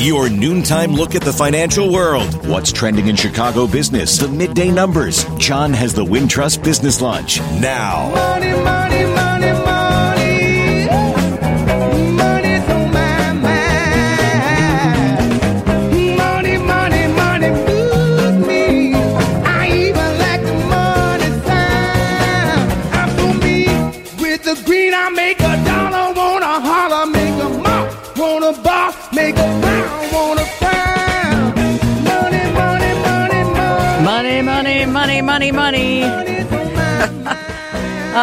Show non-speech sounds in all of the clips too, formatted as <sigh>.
Your noontime look at the financial world. What's trending in Chicago business? The midday numbers. John has the Wintrust Business Lunch. Now. Money, money,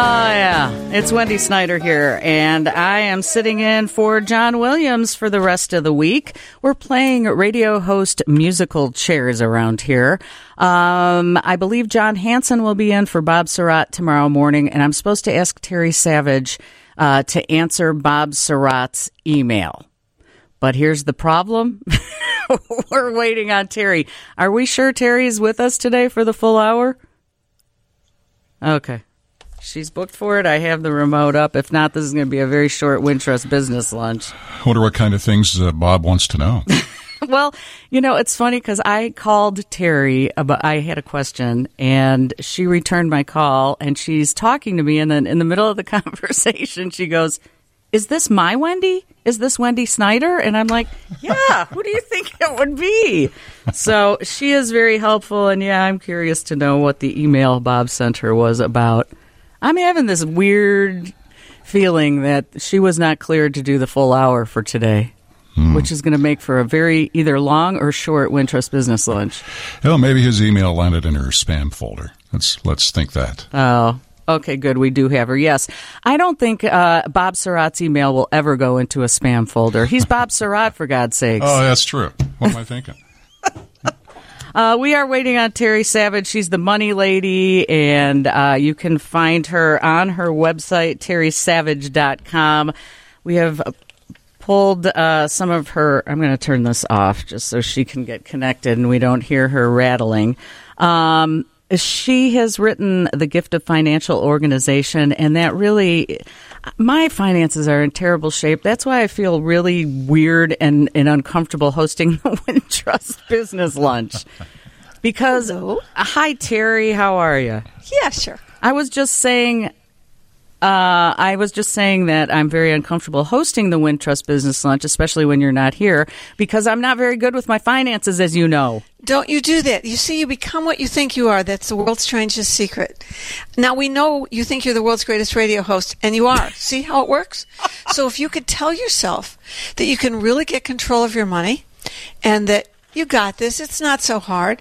Oh, yeah. It's Wendy Snyder here, and I am sitting in for John Williams for the rest of the week. We're playing radio host musical chairs around here. Um, I believe Jon Hansen will be in for Bob Sirott tomorrow morning, and I'm supposed to ask Terry Savage uh, to answer Bob Sirott's email. But here's the problem. <laughs> We're waiting on Terry. Are we sure Terry is with us today for the full hour? Okay. She's booked for it. I have the remote up. If not, this is going to be a very short Wintrust business lunch. I wonder what kind of things uh, Bob wants to know. <laughs> Well, you know, it's funny because I called Terry about, I had a question and she returned my call and she's talking to me. And then in the middle of the <laughs> conversation, she goes, Is this my Wendy? Is this Wendy Snyder? And I'm like, Yeah, who do you think <laughs> it would be? So she is very helpful. And yeah, I'm curious to know what the email Bob sent her was about. I'm having this weird feeling that she was not cleared to do the full hour for today. Which is going to make for a very either long or short Wintrust business lunch. Well, maybe his email landed in her spam folder. Let's let's think that. Oh, okay, good. We do have her. Yes, I don't think uh, Bob Sirott's email will ever go into a spam folder. He's Bob <laughs> Sirott, for God's sakes. Oh, that's true. What am I thinking? Uh, we are waiting on Terry Savage. She's the money lady, and uh, you can find her on her website, terrysavage.com. We have pulled uh, some of her. I'm going to turn this off just so she can get connected and we don't hear her rattling. Um, she has written The Gift of Financial Organization, and that really. My finances are in terrible shape. That's why I feel really weird and, and uncomfortable hosting the <laughs> Wintrust Business Lunch. <laughs> Because, Hello. hi, Terry, how are you? Yeah, sure. I was just saying, uh, I was just saying that I'm very uncomfortable hosting the Wintrust Business Lunch, especially when you're not here, because I'm not very good with my finances, as you know. Don't you do that. You see, you become what you think you are. That's the world's strangest secret. Now, we know you think you're the world's greatest radio host, and you are. <laughs> see how it works? So, if you could tell yourself that you can really get control of your money and that you got this, it's not so hard,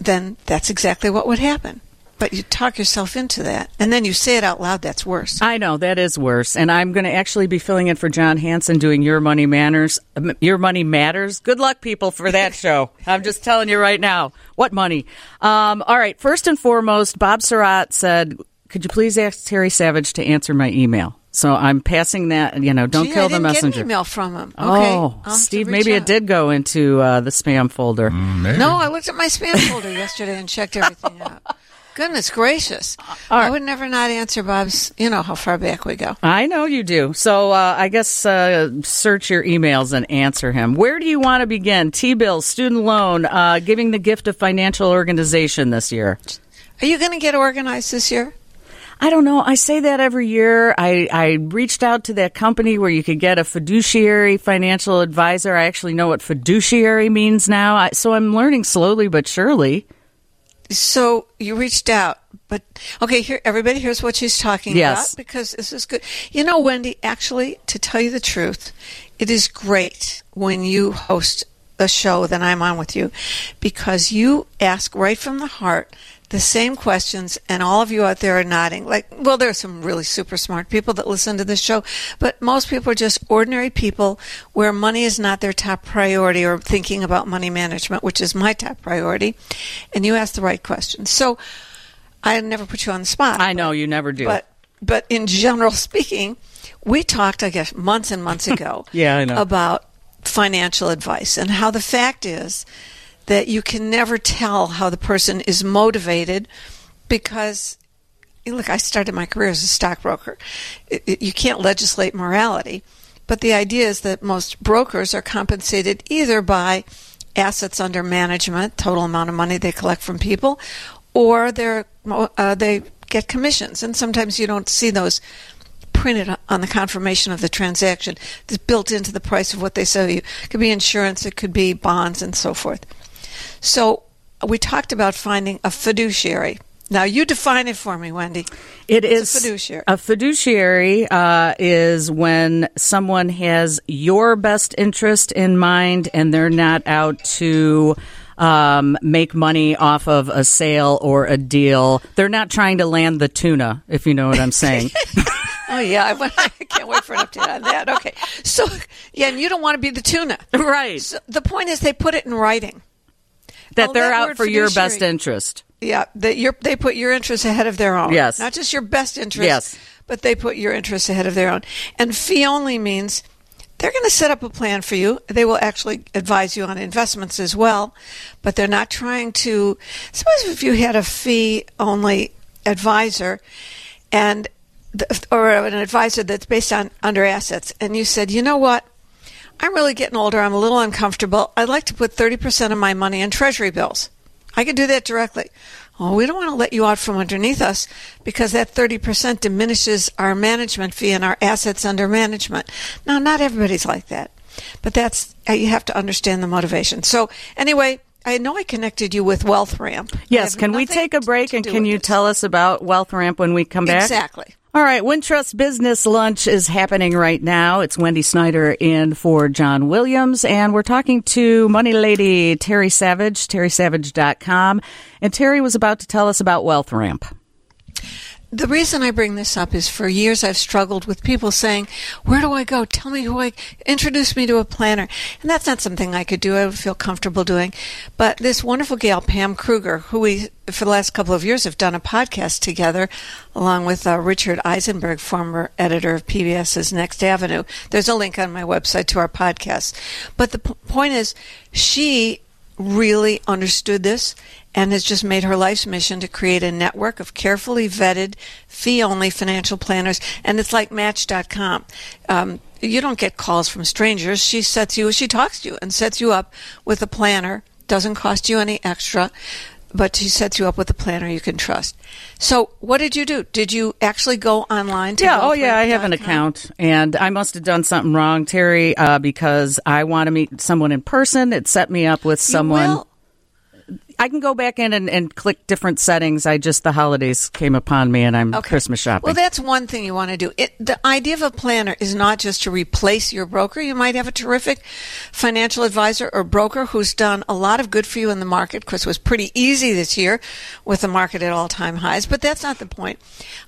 then that's exactly what would happen. But you talk yourself into that, and then you say it out loud, that's worse. I know that is worse, and I'm going to actually be filling in for Jon Hansen doing Your Money Manners. um, Your Money Matters. Good luck, people, for that <laughs> show. I'm just telling you right now. What money? Um, all right. First and foremost, Bob Sirott said, "Could you please ask Terry Savage to answer my email?" So I'm passing that. You know, don't Gee, kill I the didn't messenger. Get an email from him. Okay. Oh, I'll have to Steve, reach maybe it did go into uh, the spam folder. Maybe. No, I looked at my spam folder yesterday and checked everything out. Goodness gracious. I would never not answer Bob's, you know how far back we go. I know you do. So uh, I guess uh, search your emails and answer him. Where do you want to begin? T bills, student loan, uh, giving the gift of financial organization this year. Are you going to get organized this year? I don't know. I say that every year. I, I reached out to that company where you could get a fiduciary financial advisor. I actually know what fiduciary means now. I, so I'm learning slowly but surely. So you reached out, but okay, here, everybody, here's what she's talking Yes. about because this is good. You know, Wendy, actually, to tell you the truth, it is great when you host a show that I'm on with you because you ask right from the heart the same questions and all of you out there are nodding like well there are some really super smart people that listen to this show but most people are just ordinary people where money is not their top priority or thinking about money management which is my top priority and you ask the right questions so i never put you on the spot I know you never do. but but in general speaking, we talked, I guess, months and months <laughs> ago. Yeah, I know. About financial advice and how the fact is that you can never tell how the person is motivated because look, I started my career as a stockbroker. It, it, you can't legislate morality, but the idea is that most brokers are compensated either by assets under management, total amount of money they collect from people, or they're uh, they get commissions, and sometimes you don't see those printed on the confirmation of the transaction. It's built into the price of what they sell you. It could be insurance, it could be bonds, and so forth. So we talked about finding a fiduciary. Now you define it for me, Wendy. It What's is a fiduciary? A fiduciary uh, is when someone has your best interest in mind, and they're not out to um, make money off of a sale or a deal. They're not trying to land the tuna, if you know what I'm saying. <laughs> Oh yeah, I, <laughs> I can't wait for an update on that. Okay, so yeah, and you don't want to be the tuna. right. So the point is, they put it in writing. That Oh, they're that out for your best interest. Yeah, that you're, they put your interests ahead of their own. Yes. not just your best interest. Yes. but they put your interests ahead of their own. And fee only means they're going to set up a plan for you. They will actually advise you on investments as well, but they're not trying to. Suppose if you had a fee only advisor, and or an advisor that's based on under assets, and you said, you know what. I'm really getting older. I'm a little uncomfortable. I'd like to put 30% of my money in treasury bills. I could do that directly. Well, we don't want to let you out from underneath us because that 30% diminishes our management fee and our assets under management. Now, not everybody's like that, but that's, you have to understand the motivation. So, anyway, I know I connected you with WealthRamp. Yes. Can we take a break and can you this. tell us about WealthRamp when we come back? Exactly. All right, Wintrust Business Lunch is happening right now. It's Wendy Snyder in for John Williams, and we're talking to money lady Terry Savage, terrysavage.com. And Terry was about to tell us about WealthRamp. The reason I bring this up is for years I've struggled with people saying, Where do I go? Tell me who I introduce me to a planner. And that's not something I could do, I would feel comfortable doing. But this wonderful gal, Pam Krueger, who we for the last couple of years have done a podcast together, along with uh, Richard Eisenberg, former editor of PBS's Next Avenue. There's a link on my website to our podcast. But the p- point is, she really understood this and has just made her life's mission to create a network of carefully vetted, fee only financial planners. And it's like Match.com. Um, you don't get calls from strangers. She sets you, she talks to you and sets you up with a planner. Doesn't cost you any extra, but she sets you up with a planner you can trust. So, what did you do? Did you actually go online to Yeah, oh yeah, I have an account, and I must have done something wrong, Terry, uh, because I want to meet someone in person. It set me up with someone. I can go back in and, and click different settings. I just the holidays came upon me, and I'm Okay. Christmas shopping. Well, that's one thing you want to do. It, the idea of a planner is not just to replace your broker. You might have a terrific financial advisor or broker who's done a lot of good for you in the market. Of course, it was pretty easy this year with the market at all-time highs, but that's not the point.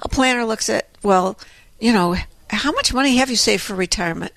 A planner looks at, well, you know, how much money have you saved for retirement?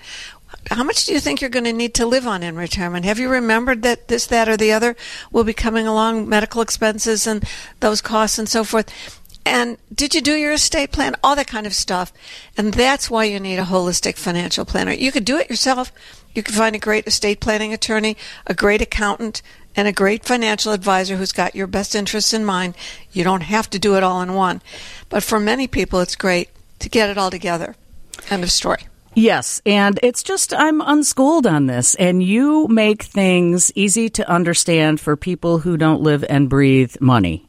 How much do you think you're going to need to live on in retirement? Have you remembered that this, that, or the other will be coming along, medical expenses and those costs and so forth? And did you do your estate plan? All that kind of stuff. And that's why you need a holistic financial planner. You could do it yourself. You could find a great estate planning attorney, a great accountant, and a great financial advisor who's got your best interests in mind. You don't have to do it all in one. But for many people, it's great to get it all together. End of story. Yes, and it's just I'm unschooled on this, and you make things easy to understand for people who don't live and breathe money.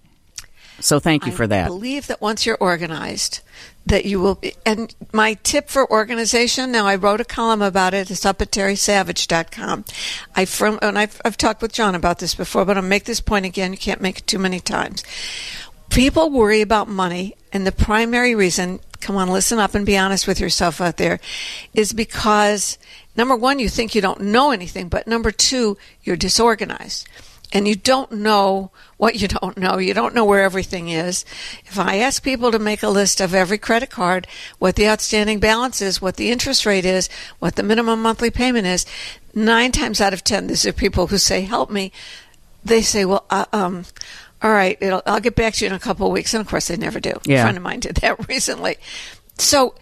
So thank you for that. I believe that once you're organized, that you will be. And my tip for organization, now I wrote a column about it. It's up at terrysavage.com. I from, and I've, I've talked with John about this before, but I'll make this point again. You can't make it too many times. People worry about money, and the primary reason, come on, listen up and be honest with yourself out there, is because number one, you think you don't know anything, but number two, you're disorganized and you don't know what you don't know. You don't know where everything is. If I ask people to make a list of every credit card, what the outstanding balance is, what the interest rate is, what the minimum monthly payment is, nine times out of ten, these are people who say, "Help me." They say, "Well, uh, um, all right, it'll, I'll get back to you in a couple of weeks," and of course, they never do. Yeah. A friend of mine did that <laughs> recently. So,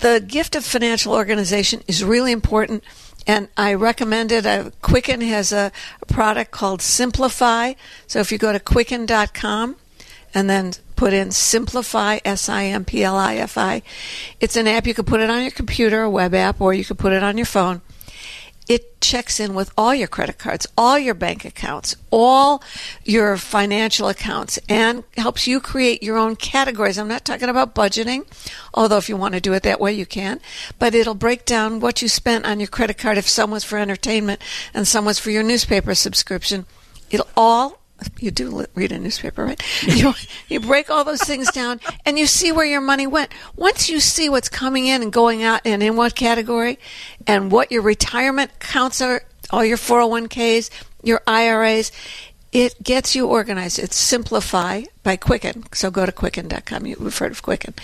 the gift of financial organization is really important. And I recommend it. Uh, Quicken has a, a product called Simplifi. So if you go to quicken.com and then put put in Simplifi, S I M P L I F I. It's an app. You can put it on your computer, a web app, or you can put it on your phone. It checks in with all your credit cards, all your bank accounts, all your financial accounts, and helps you create your own categories. I'm not talking about budgeting, although if you want to do it that way, you can. But it'll break down what you spent on your credit card if some was for entertainment and some was for your newspaper subscription. It'll all you do read a newspaper, right? <laughs> You, you break all those things down and you see where your money went. Once you see what's coming in and going out and in what category and what your retirement accounts are, all your 401ks, your IRAs, it gets you organized. It's Simplifi by Quicken. So go to quicken.com. You've heard of Quicken.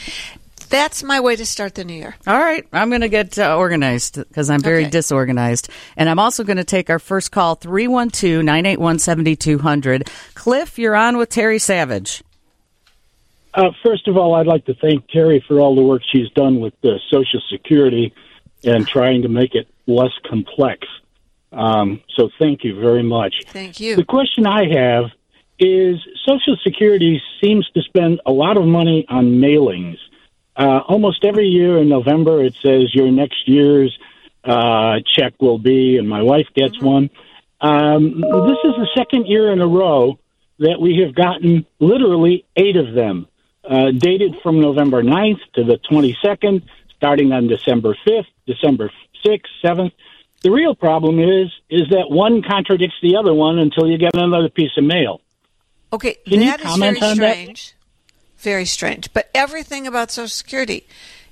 That's my way to start the new year. All right, I'm going to get uh, organized because I'm very Okay. disorganized. And I'm also going to take our first call 312 981 7200. Cliff, you're on with Terry Savage. Uh, first of all, I'd like to thank Terry for all the work she's done with uh, Social Security and trying to make it less complex. Um, so thank you very much. Thank you. The question I have is Social Security seems to spend a lot of money on mailings. Uh, almost every year in November, it says your next year's uh, check will be, and my wife gets one. Um, this is the second year in a row that we have gotten literally eight of them, uh, dated from November 9th to the 22nd, starting on December 5th, December 6th, 7th. The real problem is is that one contradicts the other one until you get another piece of mail. Okay, Can you that is comment very on that? Very strange. But everything about Social Security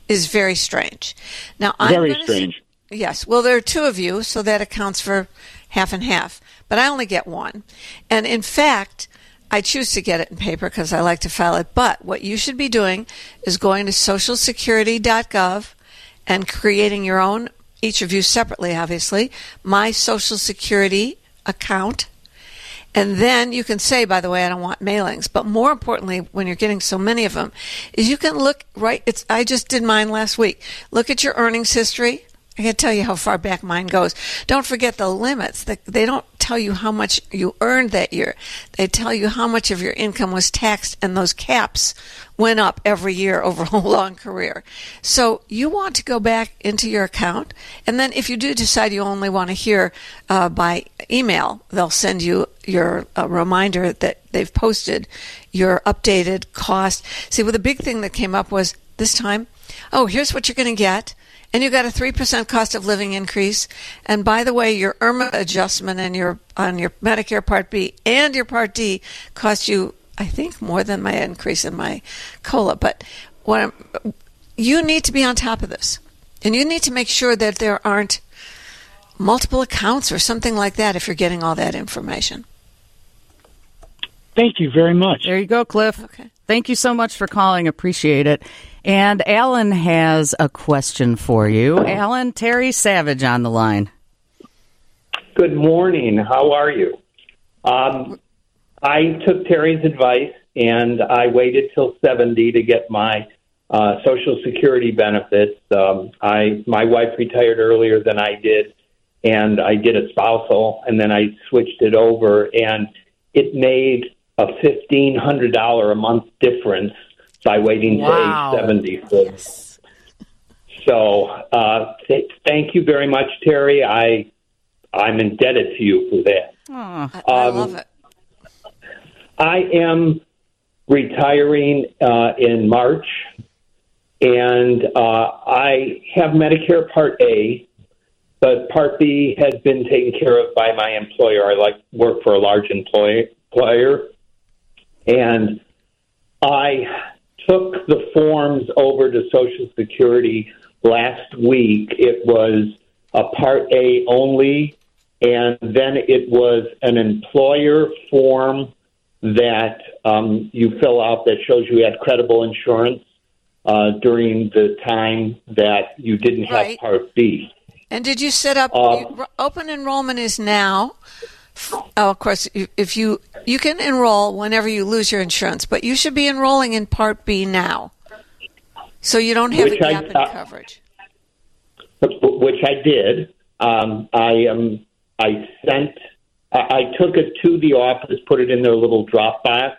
is very strange. Now, I'm Very strange. yes. Well, there are two of you, so that accounts for half and half. But I only get one. And in fact, I choose to get it in paper because I like to file it. But what you should be doing is going to socialsecurity.gov and creating your own, each of you separately, obviously, my Social Security account. And then you can say, by the way, I don't want mailings. But more importantly, when you're getting so many of them, is you can look right. It's I just did mine last week. Look at your earnings history. I can tell you how far back mine goes. Don't forget the limits. They don't tell you how much you earned that year. They tell you how much of your income was taxed, and those caps went up every year over a long career. So you want to go back into your account, and then if you do decide you only want to hear uh, by email, they'll send you your uh, reminder that they've posted your updated cost. See, well, the big thing that came up was this time, oh, here's what you're going to get. And you got a three percent cost of living increase. And by the way, your IRMAA adjustment and your on your Medicare Part B and your Part D cost you, I think, more than my increase in my cola. But you need to be on top of this, and you need to make sure that there aren't multiple accounts or something like that if you're getting all that information. Thank you very much. There you go, Cliff. Okay. Thank you so much for calling. Appreciate it. And Alan has a question for you. Alan, Terry Savage on the line. Good morning. How are you? Um, I took Terry's advice and I waited till 70 to get my uh, Social Security benefits. Um, I my wife retired earlier than I did, and I did a spousal, and then I switched it over, and it made a fifteen hundred dollar a month difference by waiting Wow. to age 70. So, so uh, th- thank you very much, Terry. I I'm indebted to you for that. I, I Um, love it. I am retiring uh, in March, and uh, I have Medicare Part A, but Part B has been taken care of by my employer. I like work for a large employer, and I took the forms over to Social Security last week. It was a Part A only, and then it was an employer form that um, you fill out that shows you had credible insurance uh, during the time that you didn't have Right. Part B. And did you set up Uh, you, open enrollment is now? Oh, of course, if- you you can enroll whenever you lose your insurance, but you should be enrolling in Part B now, so you don't have Which a I- gap in uh, coverage. which I did. Um, I um, I sent. I, I took it to the office, put it in their little Dropbox.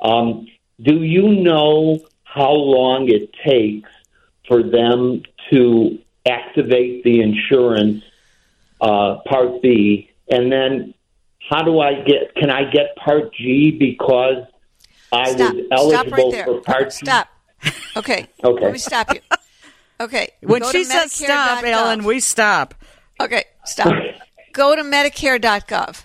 Um, do you know how long it takes for them to activate the insurance uh, Part B, and then how do I get? Can I get Part G because I Stop. was eligible right there. for Part G? Stop. Okay. Okay. Let me stop you. Okay. <laughs> When Go she to says stop, Ellen, we stop. Okay, stop. <laughs> Go to Medicare.gov.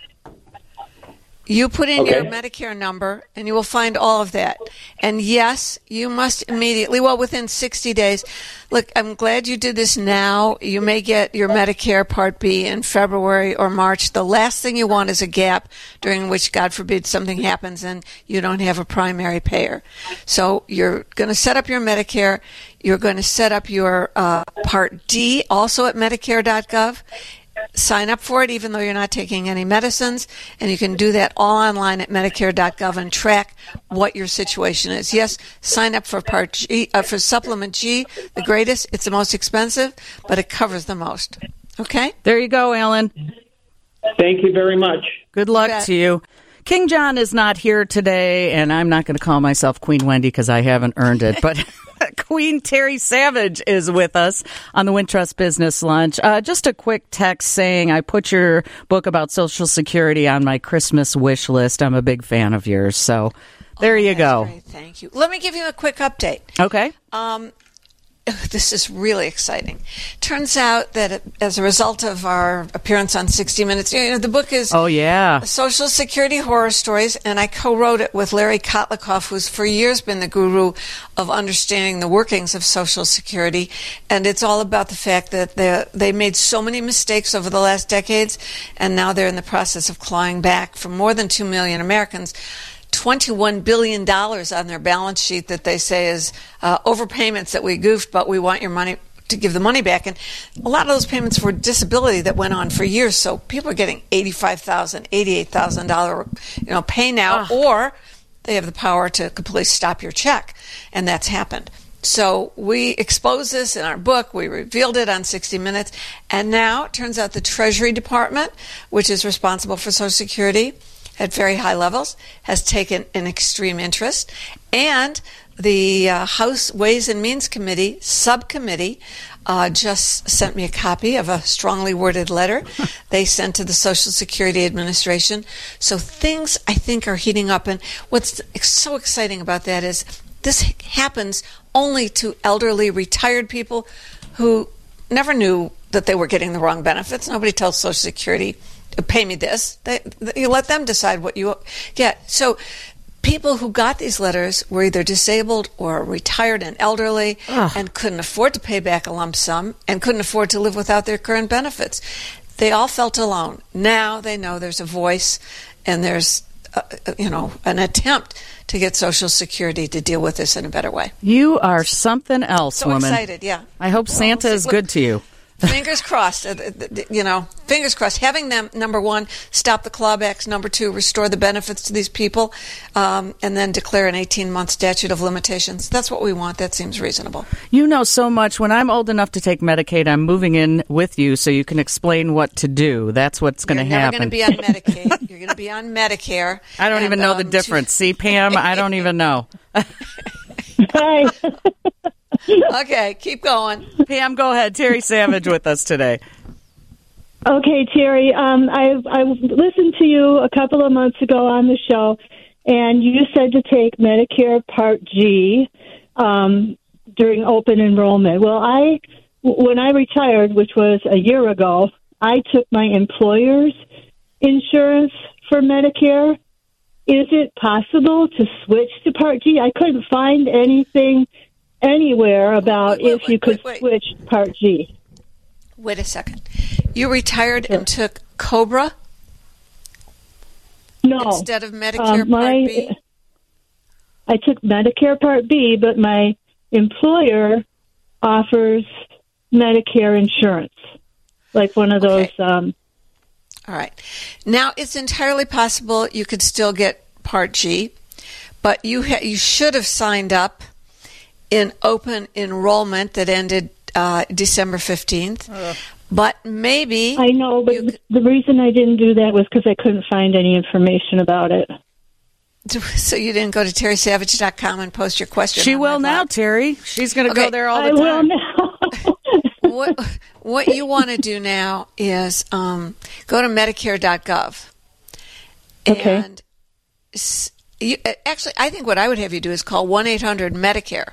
You put in your Medicare number and you will find all of that. And yes, you must immediately, well, within 60 days. Look, I'm glad you did this now. You may get your Medicare Part B in February or March. The last thing you want is a gap during which, God forbid, something happens and you don't have a primary payer. So you're going to set up your Medicare. You're going to set up your uh, Part D also at Medicare.gov sign up for it even though you're not taking any medicines and you can do that all online at medicare.gov and track what your situation is yes sign up for part g uh, for supplement g the greatest it's the most expensive but it covers the most okay There you go, alan Thank you very much. Good luck bet. to you. King John is not here today, and I'm not going to call myself Queen Wendy because I haven't earned it. But <laughs> <laughs> Queen Terry Savage is with us on the Wintrust Business Lunch. Uh, just a quick text saying, I put your book about Social Security on my Christmas wish list. I'm a big fan of yours. So there you go. great. thank you let me give you a quick update Okay. Um, <laughs> this is really exciting. Turns out that as a result of our appearance on 60 Minutes, you know, the book is Oh, yeah. Social Security Horror Stories, and I co-wrote it with Larry Kotlikoff, who's for years been the guru of understanding the workings of Social Security. And it's all about the fact that they they made so many mistakes over the last decades, and now they're in the process of clawing back from more than two million Americans. $21 billion on their balance sheet that they say is uh, overpayments that we goofed, but we want your money to give the money back. And a lot of those payments were disability that went on for years. So people are getting $85,000, $88,000, you know, pay now, or they have the power to completely stop your check. And that's happened. So we exposed this in our book. We revealed it on 60 Minutes. And now it turns out the Treasury Department, which is responsible for Social Security at very high levels, has taken an extreme interest. And the uh, House Ways and Means Committee subcommittee uh, just sent me a copy of a strongly worded letter <laughs> they sent to the Social Security Administration. So things I think are heating up. And what's so exciting about that is this happens only to elderly retired people who never knew that they were getting the wrong benefits. Nobody tells Social Security, pay me this. They, you let them decide what you get. So people who got these letters were either disabled or retired and elderly and couldn't afford to pay back a lump sum and couldn't afford to live without their current benefits. They all felt alone. Now they know there's a voice and there's, uh, you know, an attempt to get Social Security to deal with this in a better way. You are something else, So woman. excited, yeah. I hope Santa is good to you. Fingers crossed. uh, th- th- You know, fingers crossed. Having them number one stop the clawbacks, number two restore the benefits to these people, um, and then declare an 18 month statute of limitations. That's what we want. That seems reasonable. You know so much. When I'm old enough to take Medicaid, I'm moving in with you so you can explain what to do. That's what's going to happen. You're going to be on Medicaid. <laughs> You're going to be on Medicare. I don't And, even know the um, difference. See, Pam, I don't even <laughs> know. Hi. <laughs> <laughs> okay, keep going. Pam, go ahead. Terry Savage with us today. Okay, Terry. Um, I I listened to you a couple of months ago on the show, and you said to take Medicare Part G um, during open enrollment. Well, I when I retired, which was a year ago, I took my employer's insurance for Medicare. Is it possible to switch to Part G? I couldn't find anything anywhere about Wait, wait, if you could wait, switch Part G. Wait a second. You retired and took Cobra No. instead of Medicare Um, my- Part B? I took Medicare Part B, but my employer offers Medicare insurance, like one of those. Okay. Um, All right. Now it's entirely possible you could still get Part G, but you ha- you should have signed up in open enrollment that ended uh, December fifteenth. But maybe I know, but you the reason I didn't do that was because I couldn't find any information about it. <laughs> So you didn't go to terrysavage.com and post your question. She will now, blog? Terry. She's going to Okay. go there all the I the will time. now. <laughs> what what you want to do now is um, go to Medicare.gov. Okay. And s- you, actually, I think what I would have you do is call one eight hundred Medicare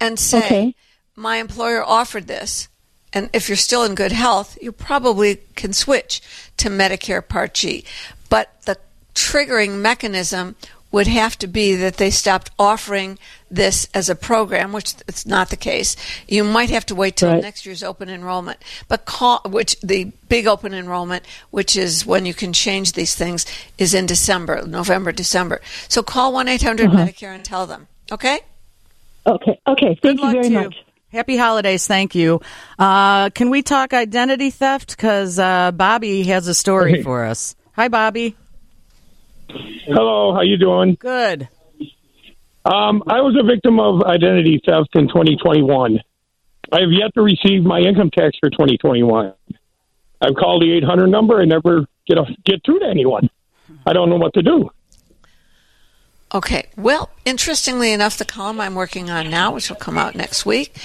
and say, Okay. "My employer offered this." And if you're still in good health, you probably can switch to Medicare Part G. But the triggering mechanism would have to be that they stopped offering this as a program, which it's not the case. You might have to wait till Right. next year's open enrollment. But call which the big open enrollment, which is when you can change these things, is in December, November, December. So call one eight hundred Uh-huh. Medicare and tell them. Okay? Okay. Okay. Good Thank you luck very to you. much. Happy holidays. Thank you. Uh, can we talk identity theft? Because uh, Bobby has a story for us. Hi, Bobby. Hello, how you doing? Good. Um, I was a victim of identity theft in 2021. I have yet to receive my income tax for 2021. I've called the 800 number and never get a, get through to anyone. I don't know what to do. Okay. Well, interestingly enough, the column I'm working on now, which will come out next week,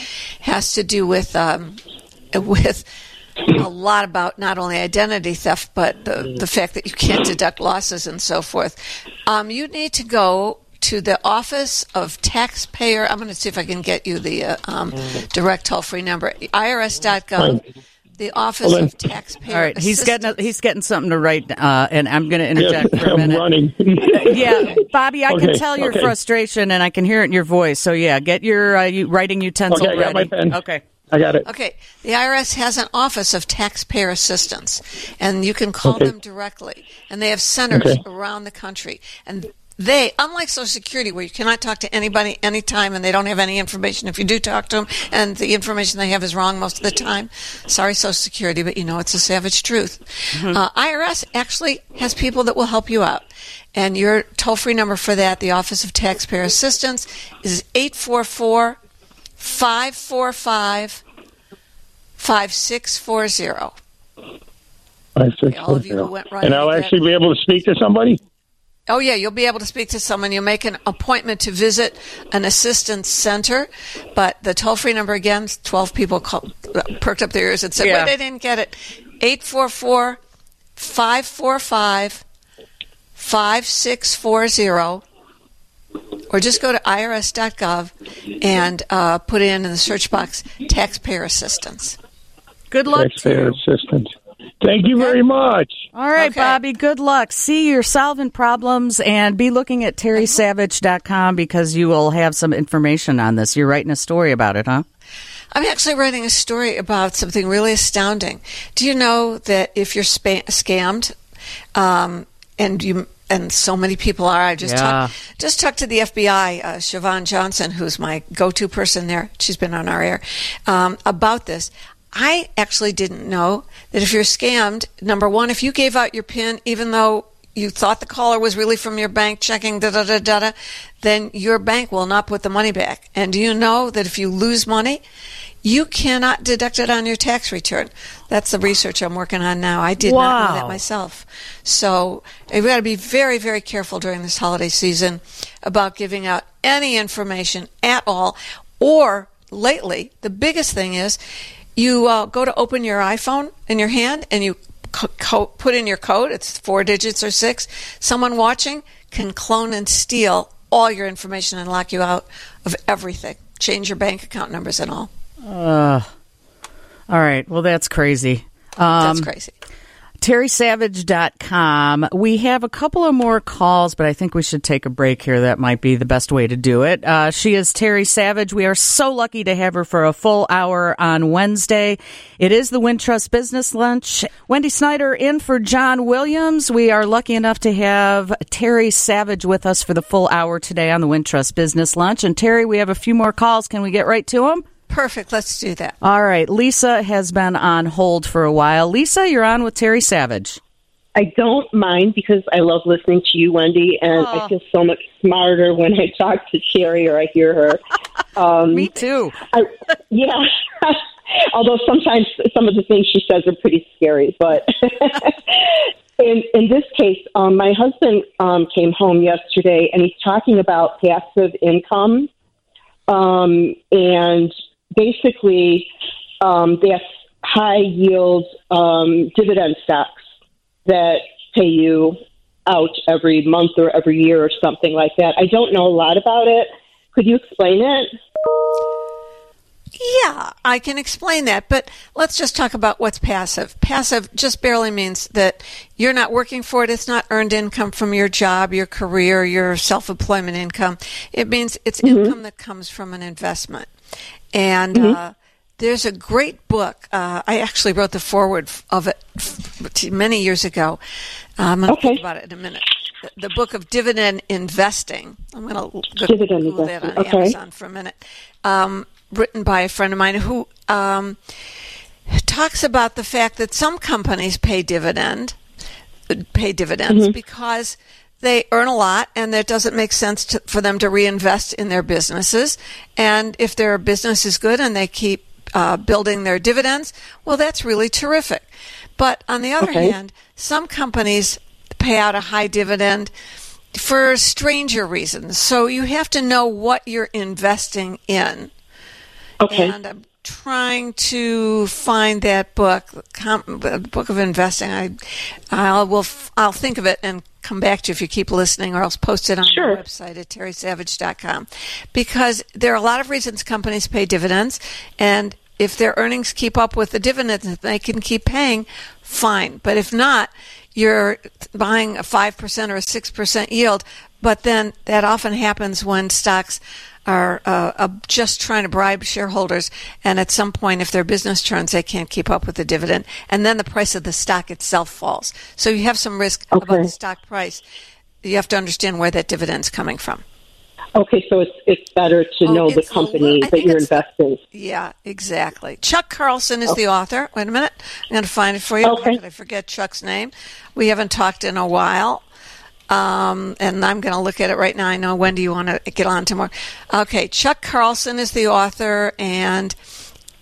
has to do with um, <laughs> with a lot about not only identity theft, but the the fact that you can't deduct losses and so forth. Um, you need to go to the Office of Taxpayer. I'm going to see if I can get you the uh, um, direct toll free number, irs.gov. The Office Well, then- of Taxpayer. All right. He's getting Assistance. a, he's getting something to write, uh, and I'm going to Yes, interject for a I'm minute. running. <laughs> Yeah, Bobby, I can tell your okay. frustration, and I can hear it in your voice. So yeah, get your uh, you, writing utensil Okay, I got my ready. pen. Okay. I got it. Okay, the IRS has an office of taxpayer assistance, and you can call Okay. them directly. And they have centers Okay. around the country. And they, unlike Social Security, where you cannot talk to anybody anytime and they don't have any information if you do talk to them, and the information they have is wrong most of the time. Sorry, Social Security, but you know it's a savage truth. Uh, IRS actually has people that will help you out. And your toll free number for that, the Office of Taxpayer Assistance, is 844 545 5640. Five, six, all of you who zero. went right and I'll ahead. actually be able to speak to somebody. Oh, yeah, you'll be able to speak to someone. You'll make an appointment to visit an assistance center. But the toll free number again, 12 people call, perked up their ears and said, Yeah. wait, I didn't get it. 844 545 5640. Or just go to irs.gov and uh, put in in the search box taxpayer assistance. Good luck to Taxpayer you. assistance. Thank you very much. All right, Okay. Bobby, good luck. See you're solving problems and be looking at terrysavage.com because you will have some information on this. You're writing a story about it, huh? I'm actually writing a story about something really astounding. Do you know that if you're spa- scammed, um, and you and so many people are, I just Yeah. talked just talked to the FBI, uh, Siobhan Johnson, who's my go-to person there. She's been on our air um, about this. I actually didn't know that if you're scammed, number one, if you gave out your PIN, even though you thought the caller was really from your bank checking da da da da da, then your bank will not put the money back. And do you know that if you lose money, you cannot deduct it on your tax return? That's the research I'm working on now. I did not know that myself. So we've got to be very, very careful during this holiday season about giving out any information at all. Or lately, the biggest thing is you uh, go to open your iPhone in your hand and you co- co- put in your code. It's four digits or six. Someone watching can clone and steal all your information and lock you out of everything. Change your bank account numbers and all. Uh, all right. Well, that's crazy. Um, That's crazy. terrysavage.com. We have a couple of more calls, but I think we should take a break here. That might be the best way to do it. Uh, she is Terry Savage. We are so lucky to have her for a full hour on Wednesday. It is the Wintrust Business Lunch. Wendy Snyder in for John Williams. We are lucky enough to have Terry Savage with us for the full hour today on the Wintrust Business Lunch. And Terry, we have a few more calls. Can we get right to them? Perfect. Let's do that. All right. Lisa has been on hold for a while. Lisa, you're on with Terry Savage. I don't mind because I love listening to you, Wendy, and Aw. I feel so much smarter when I talk to Sherry or I hear her. <laughs> Um, Me too. I, yeah. <laughs> Although sometimes some of the things she says are pretty scary, but <laughs> in in this case, um, my husband um, came home yesterday, and he's talking about passive income, um, and basically, um, that's high yield um, dividend stocks that pay you out every month or every year or something like that. I don't know a lot about it. Could you explain it? Yeah, I can explain that, but let's just talk about what's passive. Passive just barely means that you're not working for it. It's not earned income from your job, your career, your self-employment income. It means it's income that comes from an investment. And uh, there's a great book. Uh, I actually wrote the foreword of it many years ago. I'm going to think about it in a minute. The, book of dividend investing. I'm going to Google that on okay. Amazon for a minute. Um, written by a friend of mine who um, talks about the fact that some companies pay dividend, pay dividends because they earn a lot and it doesn't make sense to, for them to reinvest in their businesses. And if their business is good and they keep uh, building their dividends, well, that's really terrific. But on the other Okay. hand, some companies pay out a high dividend for stranger reasons. So you have to know what you're investing in. Okay. And I'm trying to find that book, the book of investing. I, I will, I'll think of it and come back to you if you keep listening, or else post it on Sure. my website at terrysavage.com. Because there are a lot of reasons companies pay dividends, and if their earnings keep up with the dividends that they can keep paying, fine. But if not, you're buying a 5% or a 6% yield, but then that often happens when stocks are uh, uh, just trying to bribe shareholders, and at some point, if their business turns, they can't keep up with the dividend, and then the price of the stock itself falls. So you have some risk about the stock price. You have to understand where that dividend's coming from. Okay, so it's it's better to Oh, know the company li- I that you're investing. Yeah, exactly. Chuck Carlson is the author. Wait a minute. I'm going to find it for you. Okay. I forget Chuck's name? We haven't talked in a while. Um, and I'm going to look at it right now. I know, when do you want to get on tomorrow? Okay, Chuck Carlson is the author, and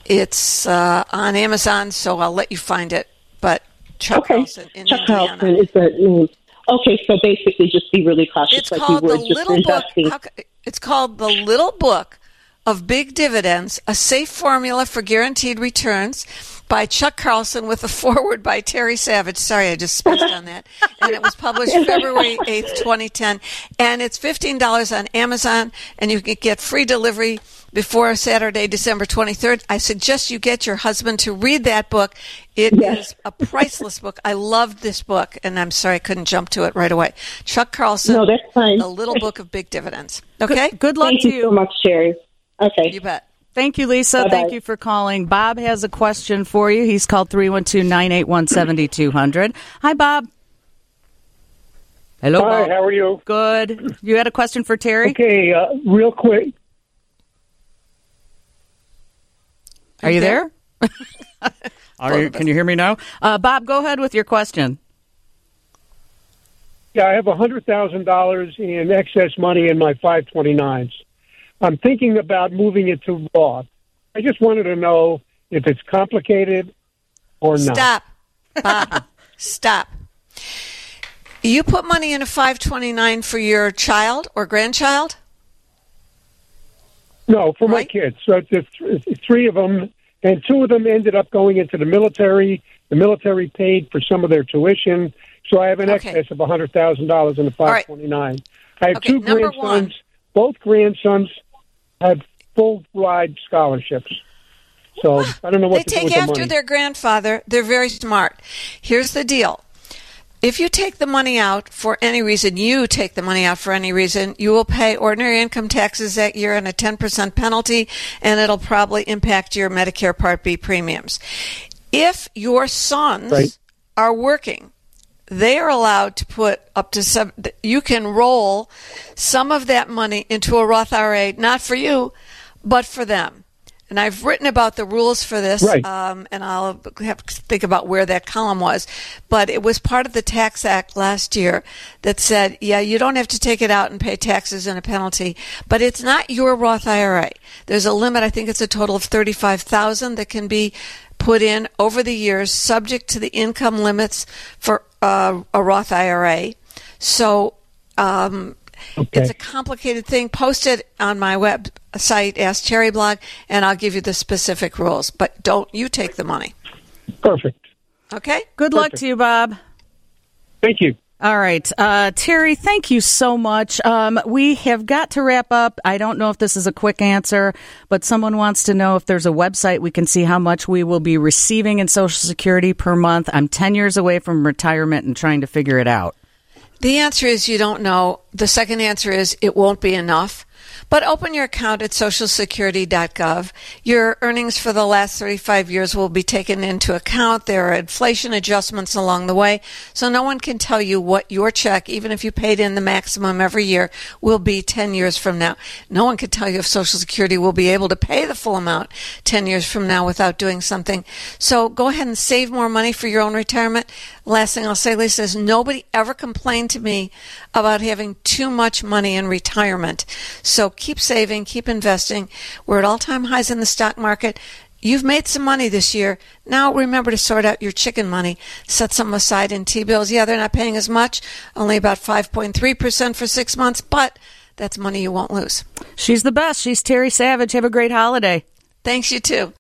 it's uh, on Amazon, so I'll let you find it. But Chuck Okay, Carlson in Chuck Indiana. Carlson is the name. Okay, so basically, just be really cautious, It's like called you the would just investing. book. How, it's called the little book of big dividends: a safe formula for guaranteed returns by Chuck Carlson with a <laughs> foreword by Terry Savage. Sorry, I just spaced on that. And it was published <laughs> February eighth, twenty ten. And it's fifteen dollars on Amazon, and you can get free delivery before Saturday, December 23rd. I suggest you get your husband to read that book. It is Yes. a priceless book. I loved this book, and I'm sorry I couldn't jump to it right away. Chuck Carlson, No, that's fine. The Little Book of Big Dividends. Okay? Good luck Thank to you you. so much, Sherry. Okay. You bet. Thank you, Lisa. Bye-bye. Thank you for calling. Bob has a question for you. He's called 312 981 7200. Hi, Bob. Hello, Hi, Bob. how are you? Good. You had a question for Terry? Okay, uh, real quick. Are you there? Are you, can you hear me now? Uh, Bob, go ahead with your question. Yeah, I have a hundred thousand dollars in excess money in my five twenty nines. I'm thinking about moving it to Roth. I just wanted to know if it's complicated or not. Stop. Bob, stop. You put money in a 529 for your child or grandchild? No, for my kids. So th- three of them, and two of them ended up going into the military. The military paid for some of their tuition, so I have an Okay. excess of a hundred thousand dollars in the right. five twenty nine. I have Okay, two grandsons. one. Both grandsons have full ride scholarships. So I don't know what they to do with take the after money. their grandfather. They're very smart. Here's the deal. If you take the money out for any reason, you take the money out for any reason, you will pay ordinary income taxes that year and a 10% penalty, and it'll probably impact your Medicare Part B premiums. If your sons Right. are working, they are allowed to put up to some, you can roll some of that money into a Roth IRA, not for you, but for them. And I've written about the rules for this, Right. um, and I'll have to think about where that column was. But it was part of the Tax Act last year that said, yeah, you don't have to take it out and pay taxes and a penalty, but it's not your Roth IRA. There's a limit. I think it's a total of thirty-five thousand that can be put in over the years, subject to the income limits for uh, a Roth IRA. So um, it's a complicated thing. Post it on my website, Ask Terry Blog, and I'll give you the specific rules. But don't you take the money. Perfect. Okay? Good luck to you, Bob. Thank you. All right. Uh, Terry, thank you so much. Um, we have got to wrap up. I don't know if this is a quick answer, but someone wants to know if there's a website we can see how much we will be receiving in Social Security per month. I'm 10 years away from retirement and trying to figure it out. The answer is you don't know. The second answer is it won't be enough. But open your account at socialsecurity.gov. Your earnings for the last 35 years will be taken into account. There are inflation adjustments along the way. So no one can tell you what your check, even if you paid in the maximum every year, will be 10 years from now. No one can tell you if Social Security will be able to pay the full amount 10 years from now without doing something. So go ahead and save more money for your own retirement. Last thing I'll say, Lisa, is nobody ever complained to me about having too much money in retirement. So keep saving, keep investing. We're at all time highs in the stock market. You've made some money this year. Now remember to sort out your chicken money. Set some aside in T bills. Yeah, they're not paying as much, only about 5.3% for six months, but that's money you won't lose. She's the best. She's Terry Savage. Have a great holiday. Thanks, you too.